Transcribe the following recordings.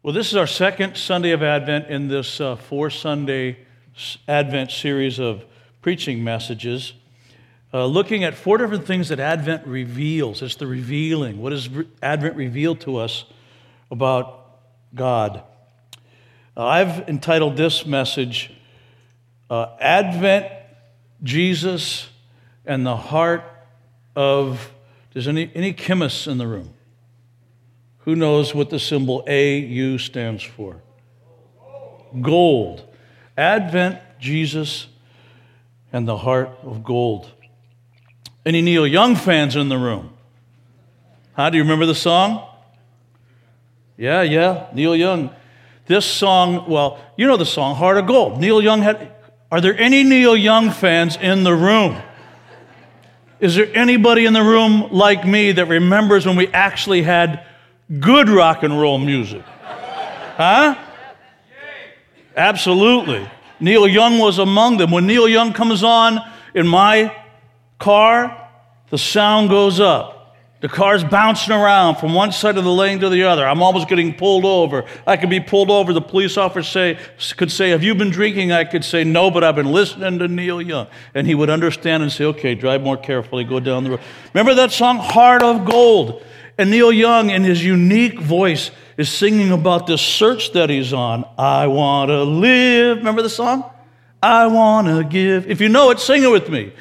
Well, this is our second Sunday of Advent in this uh, four Sunday Advent series of preaching messages, uh, looking at four different things that Advent reveals. It's the revealing. What does Advent reveal to us about God? Uh, I've entitled this message uh, Advent, Jesus, and the Heart of. Does any, any chemists in the room? Who knows what the symbol AU stands for? Gold. Advent, Jesus, and the heart of gold. Any Neil Young fans in the room? How do you remember the song? Yeah, yeah, Neil Young. This song, well, you know the song, Heart of Gold. Neil Young had. Are there any Neil Young fans in the room? Is there anybody in the room like me that remembers when we actually had good rock and roll music. Huh? Absolutely. Neil Young was among them. When Neil Young comes on in my car, the sound goes up. The car's bouncing around from one side of the lane to the other. I'm almost getting pulled over. I could be pulled over. The police officer say, could say, Have you been drinking? I could say, No, but I've been listening to Neil Young. And he would understand and say, Okay, drive more carefully, go down the road. Remember that song, Heart of Gold? And Neil Young, in his unique voice, is singing about this search that he's on. I want to live. Remember the song? I want to give. If you know it, sing it with me.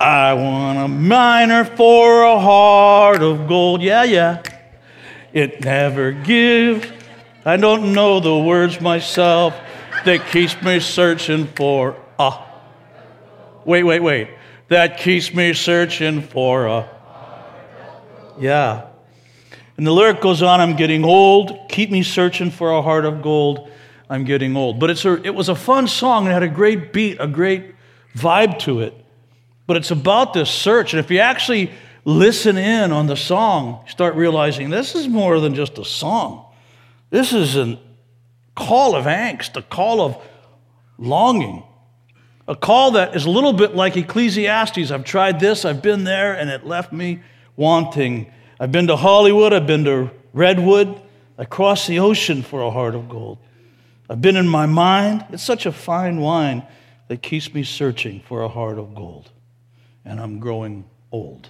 I want a miner for a heart of gold. Yeah, yeah. It never gives. I don't know the words myself that keeps me searching for a. Wait, wait, wait. That keeps me searching for a. Yeah. And the lyric goes on I'm getting old, keep me searching for a heart of gold. I'm getting old. But it's a, it was a fun song. It had a great beat, a great vibe to it. But it's about this search. And if you actually listen in on the song, you start realizing this is more than just a song. This is a call of angst, a call of longing, a call that is a little bit like Ecclesiastes. I've tried this, I've been there, and it left me wanting I've been to Hollywood, I've been to Redwood, I crossed the ocean for a heart of gold. I've been in my mind. It's such a fine wine that keeps me searching for a heart of gold. And I'm growing old.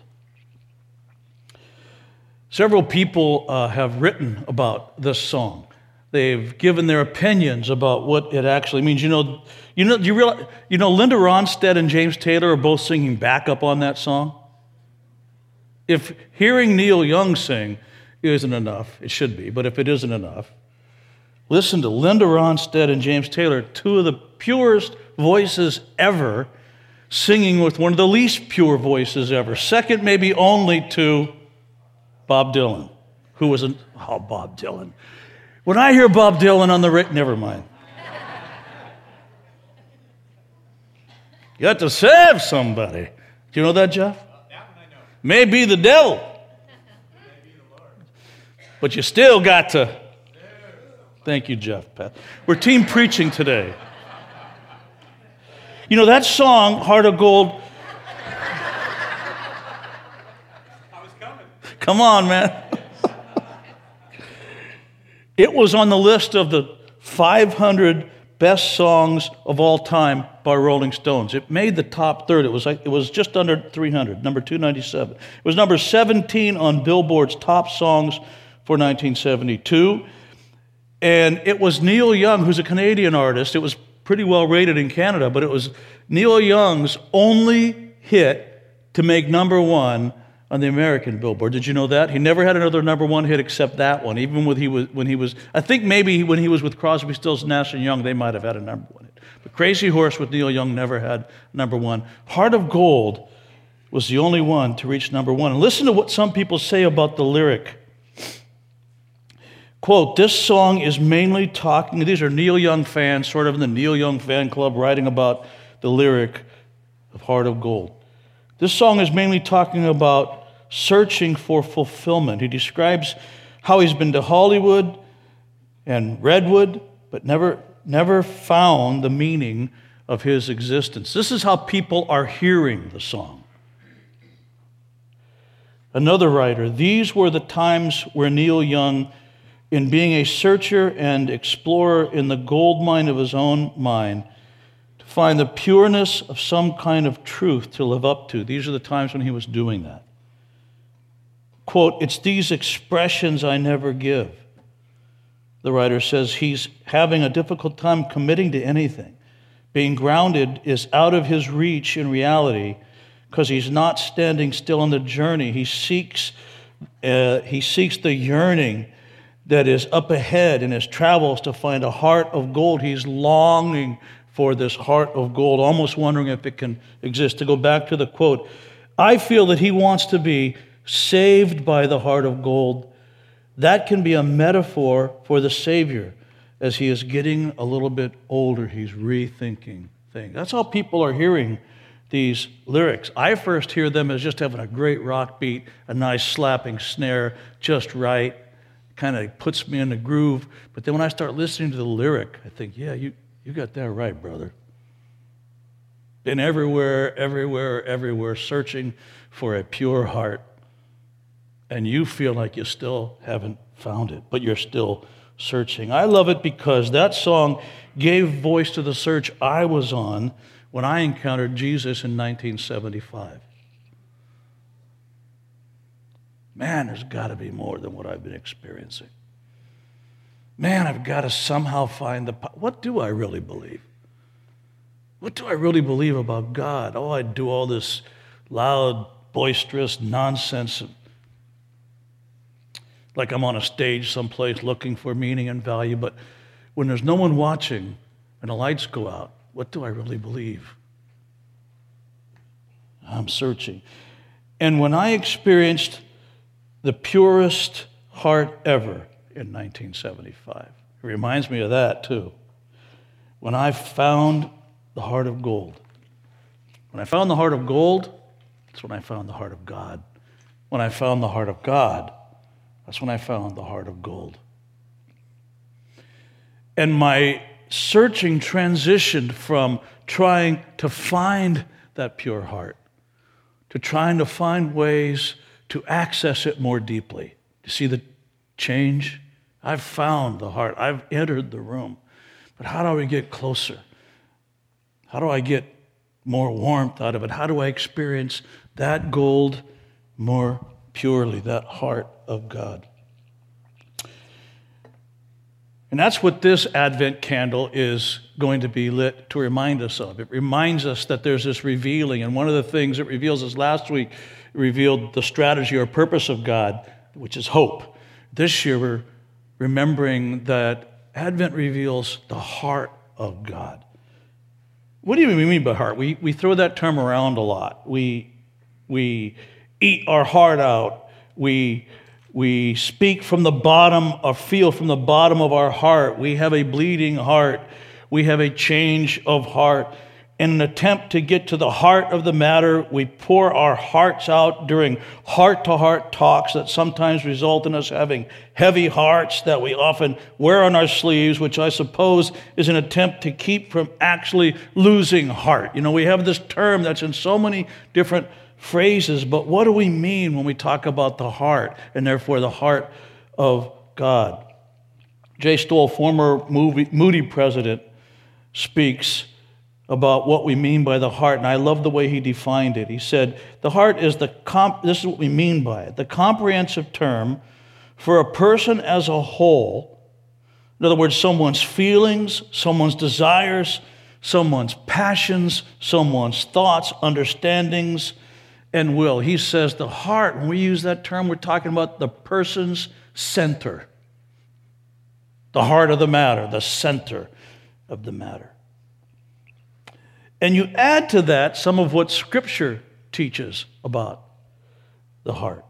Several people uh, have written about this song. They've given their opinions about what it actually means. You know, you know, you realize, you know, Linda Ronstadt and James Taylor are both singing backup on that song. If hearing Neil Young sing isn't enough, it should be, but if it isn't enough, listen to Linda Ronstadt and James Taylor, two of the purest voices ever, singing with one of the least pure voices ever. Second, maybe only to Bob Dylan, who was an, oh, Bob Dylan. When I hear Bob Dylan on the never mind. You got to save somebody. Do you know that, Jeff? May be the devil, but you still got to. Thank you, Jeff. Pat. We're team preaching today. You know, that song, Heart of Gold. I was coming. Come on, man. it was on the list of the 500 best songs of all time by Rolling Stones. It made the top third. It was, like, it was just under 300, number 297. It was number 17 on Billboard's top songs for 1972. And it was Neil Young, who's a Canadian artist. It was pretty well rated in Canada, but it was Neil Young's only hit to make number one on the American Billboard. Did you know that? He never had another number one hit except that one, even when he was, when he was I think maybe when he was with Crosby, Stills, Nash and Young, they might have had a number one hit. But Crazy Horse with Neil Young never had number one. Heart of Gold was the only one to reach number one. And listen to what some people say about the lyric. Quote, this song is mainly talking, these are Neil Young fans, sort of in the Neil Young fan club, writing about the lyric of Heart of Gold. This song is mainly talking about searching for fulfillment. He describes how he's been to Hollywood and Redwood, but never, never found the meaning of his existence. This is how people are hearing the song. Another writer, these were the times where Neil Young in being a searcher and explorer in the gold mine of his own mind to find the pureness of some kind of truth to live up to. These are the times when he was doing that. Quote, it's these expressions I never give. The writer says he's having a difficult time committing to anything. Being grounded is out of his reach in reality because he's not standing still on the journey. He seeks, uh, he seeks the yearning that is up ahead in his travels to find a heart of gold. He's longing for this heart of gold, almost wondering if it can exist. To go back to the quote, I feel that he wants to be saved by the heart of gold. That can be a metaphor for the Savior. As he is getting a little bit older, he's rethinking things. That's how people are hearing these lyrics. I first hear them as just having a great rock beat, a nice slapping snare, just right kind of puts me in the groove. But then when I start listening to the lyric, I think, yeah, you, you got that right, brother. Been everywhere, everywhere, everywhere, searching for a pure heart. And you feel like you still haven't found it, but you're still searching. I love it because that song gave voice to the search I was on when I encountered Jesus in 1975. Man, there's got to be more than what I've been experiencing. Man, I've got to somehow find the. What do I really believe? What do I really believe about God? Oh, I do all this loud, boisterous nonsense, like I'm on a stage someplace looking for meaning and value. But when there's no one watching and the lights go out, what do I really believe? I'm searching. And when I experienced the purest heart ever in 1975. It reminds me of that too. When I found the heart of gold. When I found the heart of gold, that's when I found the heart of God. When I found the heart of God, that's when I found the heart of gold. And my searching transitioned from trying to find that pure heart to trying to find ways to access it more deeply. You see the change? I've found the heart, I've entered the room. But how do we get closer? How do I get more warmth out of it? How do I experience that gold more purely, that heart of God? And that's what this Advent candle is going to be lit to remind us of. It reminds us that there's this revealing. And one of the things it reveals is last week revealed the strategy or purpose of God, which is hope. This year, we're remembering that Advent reveals the heart of God. What do you mean by heart? We, we throw that term around a lot. We, we eat our heart out. We, we speak from the bottom or feel from the bottom of our heart. We have a bleeding heart. We have a change of heart in an attempt to get to the heart of the matter, we pour our hearts out during heart to heart talks that sometimes result in us having heavy hearts that we often wear on our sleeves, which I suppose is an attempt to keep from actually losing heart. You know, we have this term that's in so many different phrases, but what do we mean when we talk about the heart and therefore the heart of God? Jay Stowell, former Moody president, speaks about what we mean by the heart, and I love the way he defined it. He said, The heart is the, comp- this is what we mean by it, the comprehensive term for a person as a whole. In other words, someone's feelings, someone's desires, someone's passions, someone's thoughts, understandings, and will. He says the heart, when we use that term, we're talking about the person's center, the heart of the matter, the center of the matter. And you add to that some of what Scripture teaches about the heart.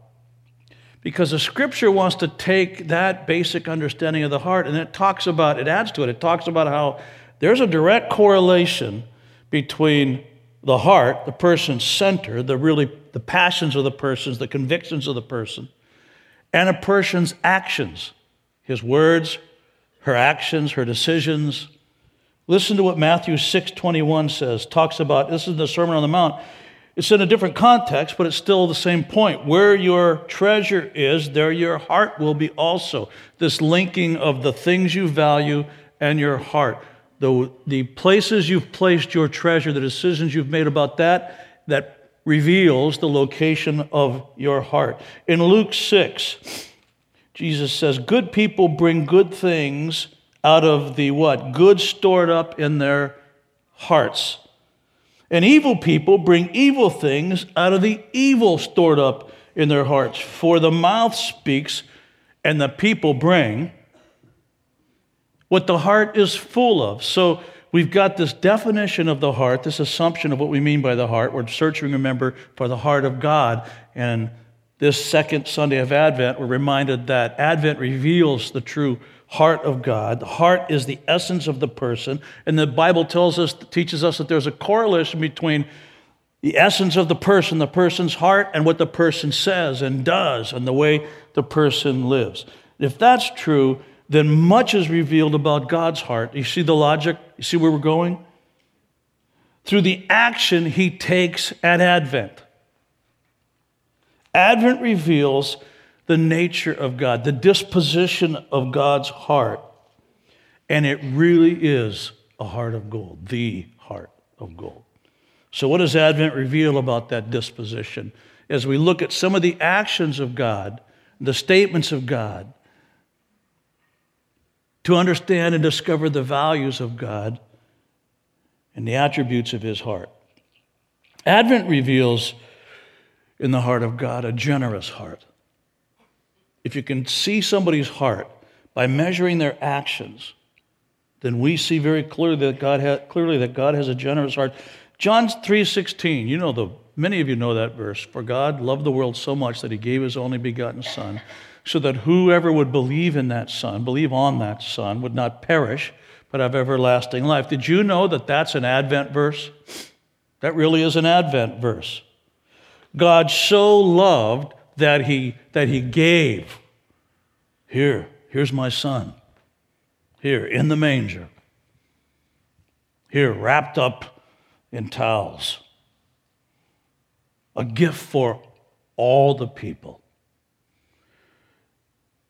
Because the Scripture wants to take that basic understanding of the heart and it talks about, it adds to it, it talks about how there's a direct correlation between the heart, the person's center, the really the passions of the person, the convictions of the person, and a person's actions, his words, her actions, her decisions, Listen to what Matthew 6:21 says. Talks about this is the Sermon on the Mount. It's in a different context, but it's still the same point. Where your treasure is, there your heart will be also. This linking of the things you value and your heart. The, the places you've placed your treasure, the decisions you've made about that, that reveals the location of your heart. In Luke 6, Jesus says, Good people bring good things out of the what? Good stored up in their hearts. And evil people bring evil things out of the evil stored up in their hearts. For the mouth speaks, and the people bring what the heart is full of. So we've got this definition of the heart, this assumption of what we mean by the heart. We're searching, remember, for the heart of God. And this second Sunday of Advent, we're reminded that Advent reveals the true heart of God. The heart is the essence of the person. And the Bible tells us, teaches us that there's a correlation between the essence of the person, the person's heart, and what the person says and does, and the way the person lives. If that's true, then much is revealed about God's heart. You see the logic? You see where we're going? Through the action he takes at Advent. Advent reveals the nature of God, the disposition of God's heart. And it really is a heart of gold, the heart of gold. So, what does Advent reveal about that disposition? As we look at some of the actions of God, the statements of God, to understand and discover the values of God and the attributes of His heart. Advent reveals in the heart of God a generous heart. If you can see somebody's heart by measuring their actions, then we see very clearly that God has, clearly that God has a generous heart. John 3:16, you know the many of you know that verse. For God loved the world so much that he gave his only begotten son, so that whoever would believe in that son, believe on that son, would not perish, but have everlasting life. Did you know that that's an Advent verse? That really is an Advent verse. God so loved that he, that he gave. Here, here's my son. Here, in the manger. Here, wrapped up in towels. A gift for all the people.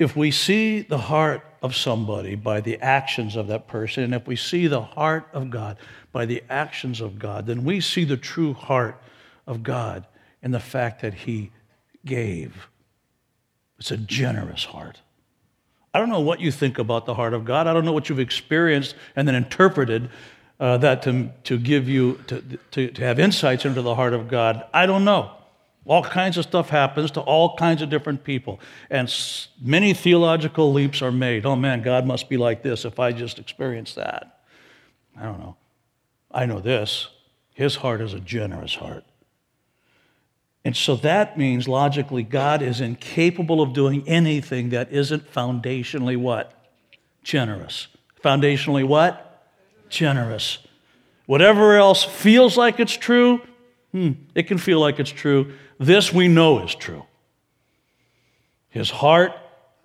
If we see the heart of somebody by the actions of that person, and if we see the heart of God by the actions of God, then we see the true heart of God in the fact that He gave. It's a generous heart. I don't know what you think about the heart of God. I don't know what you've experienced and then interpreted uh, that to, to give you, to, to, to have insights into the heart of God. I don't know. All kinds of stuff happens to all kinds of different people. And many theological leaps are made. Oh man, God must be like this if I just experience that. I don't know. I know this. His heart is a generous heart. And so that means logically, God is incapable of doing anything that isn't foundationally what? Generous. Foundationally what? Generous. Whatever else feels like it's true, hmm, it can feel like it's true. This we know is true. His heart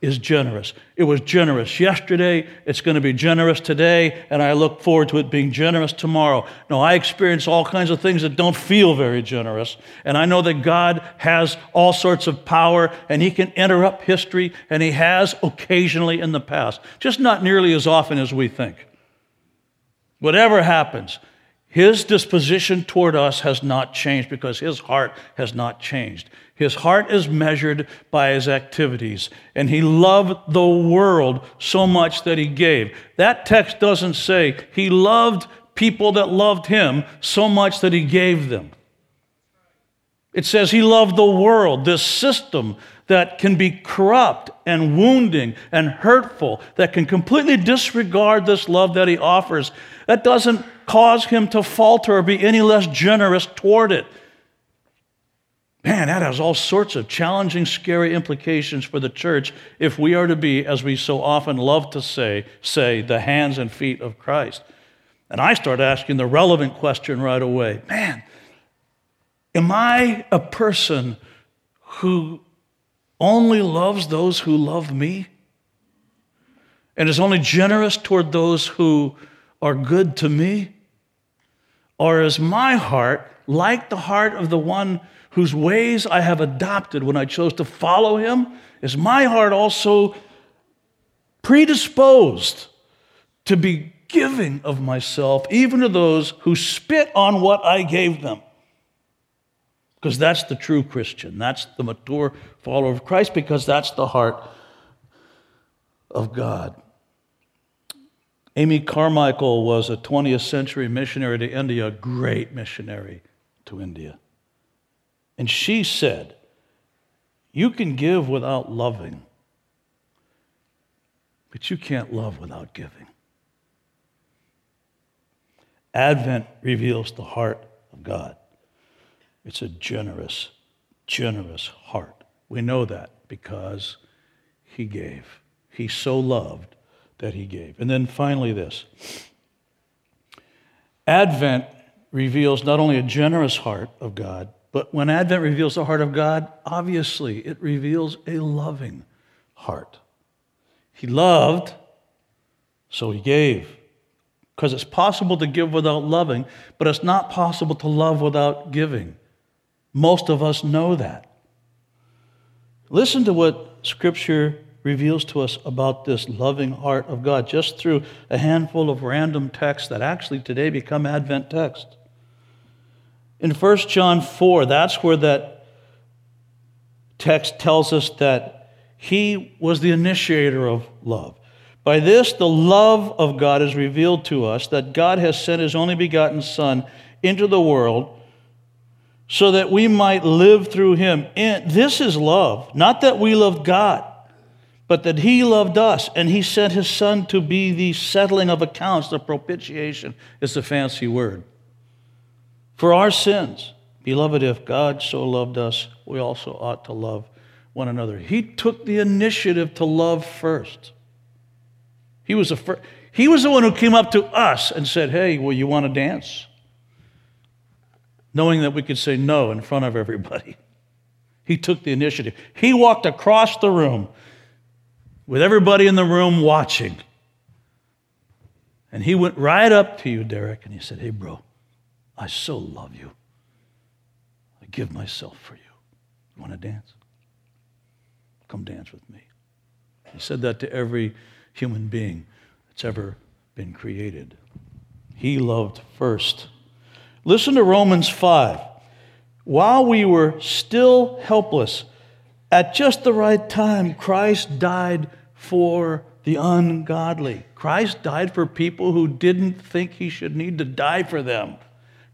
is generous. It was generous yesterday, it's going to be generous today, and I look forward to it being generous tomorrow. No, I experience all kinds of things that don't feel very generous, and I know that God has all sorts of power and He can interrupt history, and He has occasionally in the past, just not nearly as often as we think. Whatever happens, his disposition toward us has not changed because his heart has not changed. His heart is measured by his activities, and he loved the world so much that he gave. That text doesn't say he loved people that loved him so much that he gave them. It says he loved the world, this system that can be corrupt and wounding and hurtful, that can completely disregard this love that he offers. That doesn't cause him to falter or be any less generous toward it. Man, that has all sorts of challenging, scary implications for the church if we are to be, as we so often love to say, say, the hands and feet of Christ. And I start asking the relevant question right away man, am I a person who only loves those who love me? And is only generous toward those who are good to me? Or is my heart like the heart of the one whose ways I have adopted when I chose to follow him? Is my heart also predisposed to be giving of myself, even to those who spit on what I gave them? Because that's the true Christian. That's the mature follower of Christ, because that's the heart of God. Amy Carmichael was a 20th century missionary to India, a great missionary to India. And she said, You can give without loving, but you can't love without giving. Advent reveals the heart of God. It's a generous, generous heart. We know that because He gave. He so loved that He gave. And then finally, this Advent reveals not only a generous heart of God, but when Advent reveals the heart of God, obviously it reveals a loving heart. He loved, so He gave. Because it's possible to give without loving, but it's not possible to love without giving. Most of us know that. Listen to what Scripture reveals to us about this loving heart of God just through a handful of random texts that actually today become Advent texts. In 1 John 4, that's where that text tells us that he was the initiator of love. By this, the love of God is revealed to us that God has sent his only begotten Son into the world so that we might live through him. And this is love, not that we loved God, but that he loved us, and he sent his son to be the settling of accounts, the propitiation is a fancy word. For our sins, beloved, if God so loved us, we also ought to love one another. He took the initiative to love first. He was, the first, he was the one who came up to us and said, Hey, well, you want to dance? knowing that we could say no in front of everybody. He took the initiative. He walked across the room with everybody in the room watching. And he went right up to you, Derek, and he said, Hey, bro, I so love you. I give myself for you. You want to dance? Come dance with me. He said that to every human being that's ever been created. He loved first Listen to Romans 5. While we were still helpless, at just the right time, Christ died for the ungodly. Christ died for people who didn't think he should need to die for them.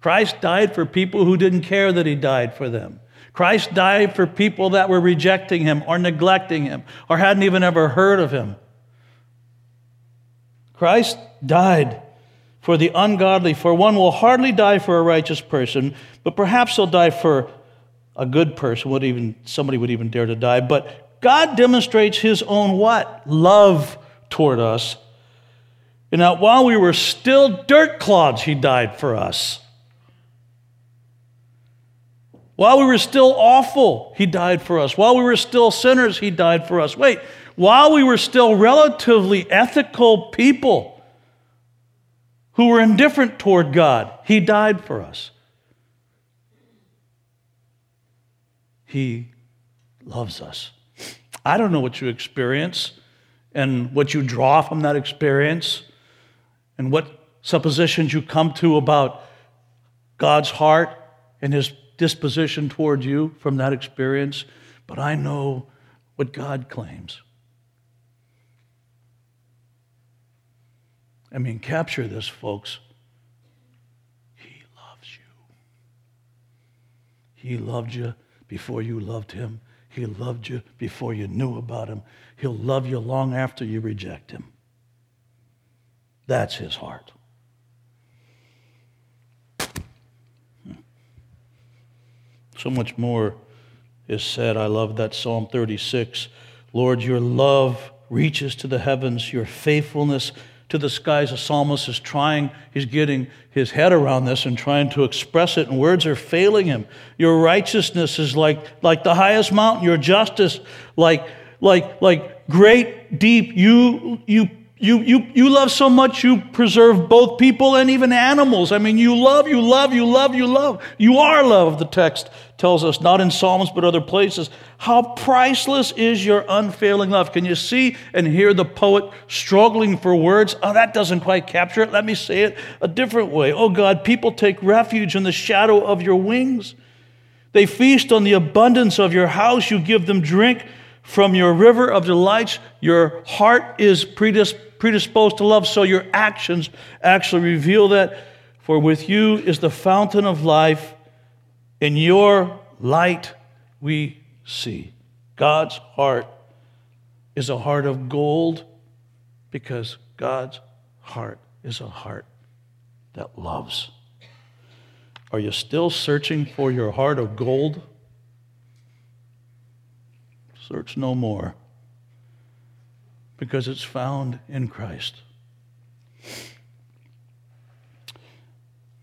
Christ died for people who didn't care that he died for them. Christ died for people that were rejecting him or neglecting him or hadn't even ever heard of him. Christ died for the ungodly, for one will hardly die for a righteous person, but perhaps he'll die for a good person, would even somebody would even dare to die. But God demonstrates his own what? Love toward us. And that while we were still dirt clods, he died for us. While we were still awful, he died for us. While we were still sinners, he died for us. Wait, while we were still relatively ethical people, who were indifferent toward God. He died for us. He loves us. I don't know what you experience and what you draw from that experience and what suppositions you come to about God's heart and his disposition toward you from that experience, but I know what God claims. I mean, capture this, folks. He loves you. He loved you before you loved him. He loved you before you knew about him. He'll love you long after you reject him. That's his heart. Hmm. So much more is said. I love that Psalm 36. Lord, your love reaches to the heavens, your faithfulness to the skies. The psalmist is trying, he's getting his head around this and trying to express it, and words are failing him. Your righteousness is like, like the highest mountain, your justice like, like, like great, deep. You, you, You, you, you love so much you preserve both people and even animals. I mean, you love, you love, you love, you love. You are love, the text tells us, not in Psalms but other places. How priceless is your unfailing love. Can you see and hear the poet struggling for words? Oh, that doesn't quite capture it. Let me say it a different way. Oh God, people take refuge in the shadow of your wings. They feast on the abundance of your house. You give them drink from your river of delights. Your heart is predisposed to love, so your actions actually reveal that. For with you is the fountain of life. In your light we see. God's heart is a heart of gold because God's heart is a heart that loves. Are you still searching for your heart of gold? Search no more because it's found in Christ.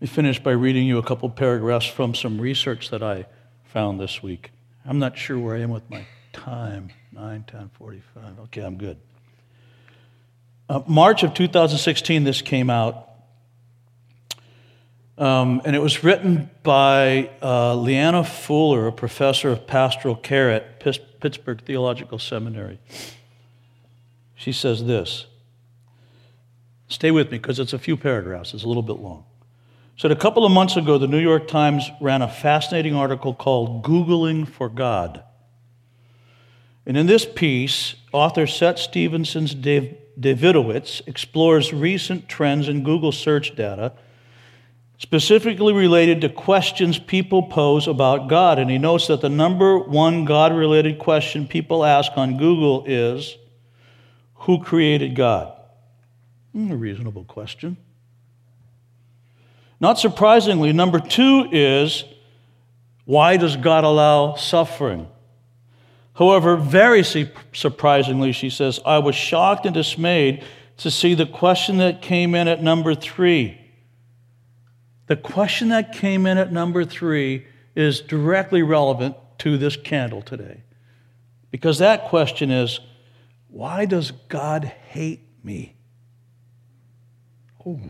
Let me finish by reading you a couple paragraphs from some research that I found this week. I'm not sure where I am with my time 9, 10, 45. Okay, I'm good. Uh, March of 2016, this came out. Um, and it was written by uh, Leanna Fuller, a professor of pastoral care at Pittsburgh Theological Seminary. She says this. Stay with me because it's a few paragraphs, it's a little bit long. Said a couple of months ago, the New York Times ran a fascinating article called Googling for God. And in this piece, author Seth Stephens-Davidowitz explores recent trends in Google search data, specifically related to questions people pose about God. And he notes that the number one God related question people ask on Google is who created God? Hmm, a reasonable question. Not surprisingly, number two is why does God allow suffering? However, very surprisingly, she says, I was shocked and dismayed to see the question that came in at number three. The question that came in at number three is directly relevant to this candle today. Because that question is why does God hate me? Oh.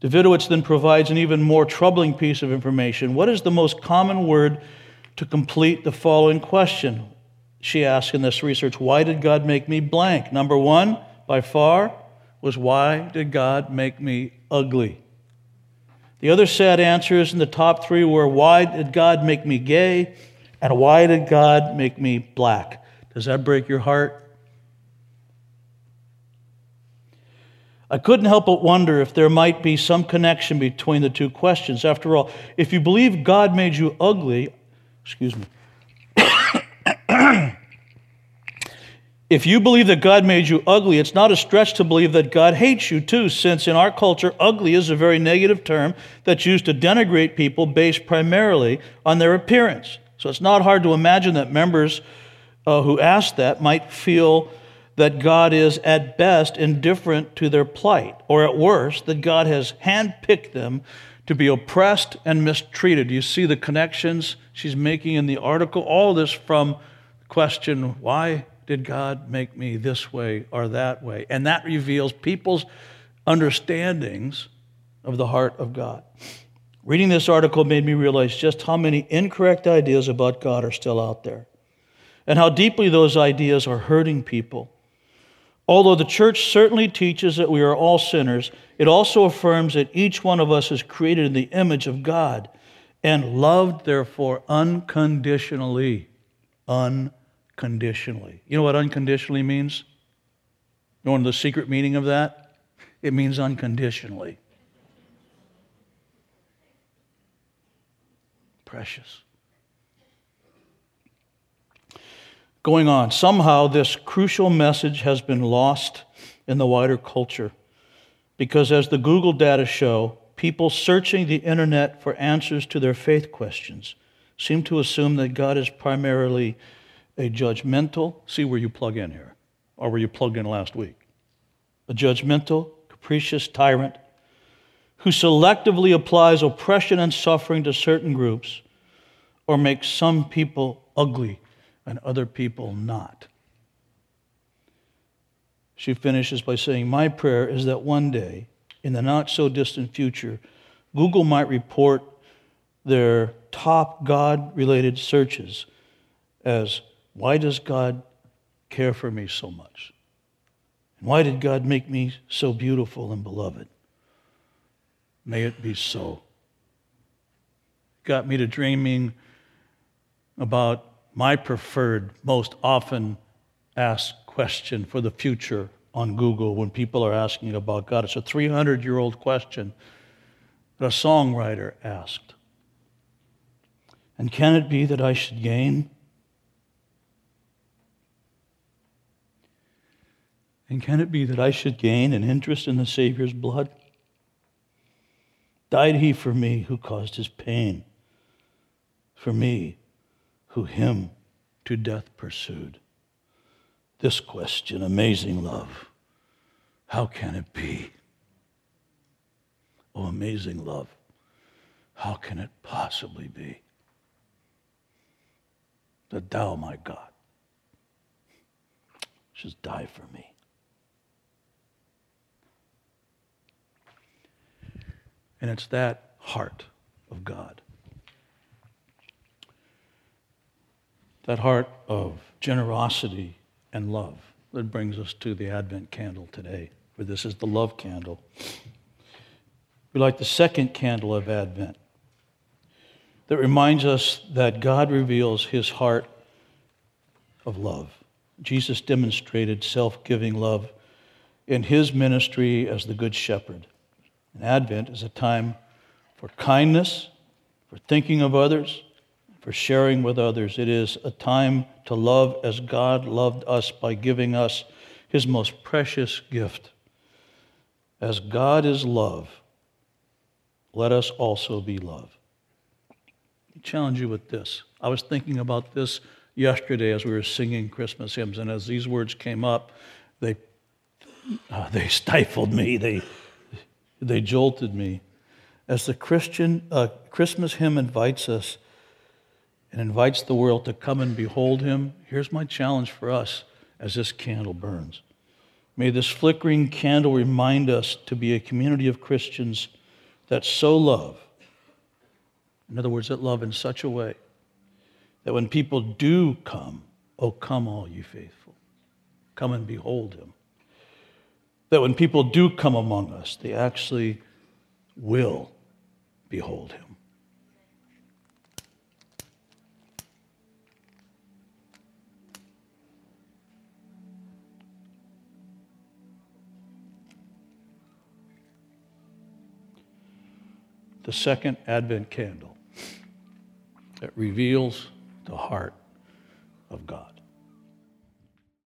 Davidowitz then provides an even more troubling piece of information. What is the most common word to complete the following question? She asks in this research, Why did God make me blank? Number one, by far, was why did God make me ugly? The other sad answers in the top three were, Why did God make me gay? And why did God make me black? Does that break your heart? I couldn't help but wonder if there might be some connection between the two questions. After all, if you believe God made you ugly, excuse me. If you believe that God made you ugly, it's not a stretch to believe that God hates you too, since in our culture, ugly is a very negative term that's used to denigrate people based primarily on their appearance. So it's not hard to imagine that members uh, who ask that might feel that God is at best indifferent to their plight, or at worst, that God has handpicked them to be oppressed and mistreated. You see the connections she's making in the article? All this from the question, why did God make me this way or that way? And that reveals people's understandings of the heart of God. Reading this article made me realize just how many incorrect ideas about God are still out there and how deeply those ideas are hurting people. Although the church certainly teaches that we are all sinners, it also affirms that each one of us is created in the image of God and loved, therefore, unconditionally. Unconditionally. You know what unconditionally means? You know the secret meaning of that? It means unconditionally. precious. Going on, somehow this crucial message has been lost in the wider culture because, as the Google data show, people searching the internet for answers to their faith questions seem to assume that God is primarily a judgmental, see where you plug in here, or where you plugged in last week, a judgmental, capricious tyrant who selectively applies oppression and suffering to certain groups or makes some people ugly and other people not. She finishes by saying, My prayer is that one day, in the not so distant future, Google might report their top God related searches as, Why does God care for me so much? And why did God make me so beautiful and beloved? May it be so. Got me to dreaming about my preferred, most often asked question for the future on Google when people are asking about God. It's a 300 year old question that a songwriter asked. And can it be that I should gain? And can it be that I should gain an interest in the Savior's blood? Died he for me who caused his pain, for me who him to death pursued? This question, amazing love, how can it be? Oh, amazing love, how can it possibly be? That thou, my God, shouldst die for me. And it's that heart of God. That heart of generosity and love that brings us to the Advent candle today, for this is the love candle. We light the second candle of Advent that reminds us that God reveals his heart of love. Jesus demonstrated self giving love in his ministry as the Good Shepherd. And Advent is a time for kindness, for thinking of others, for sharing with others. It is a time to love as God loved us by giving us his most precious gift. As God is love, let us also be love. I challenge you with this. I was thinking about this yesterday as we were singing Christmas hymns, and as these words came up, they, uh, they stifled me. They, they jolted me. As the Christian uh, Christmas hymn invites us and invites the world to come and behold him, here's my challenge for us as this candle burns. May this flickering candle remind us to be a community of Christians that so love, in other words, that love in such a way that when people do come, oh, come all you faithful, come and behold him that when people do come among us, they actually will behold him. The second Advent candle that reveals the heart of God.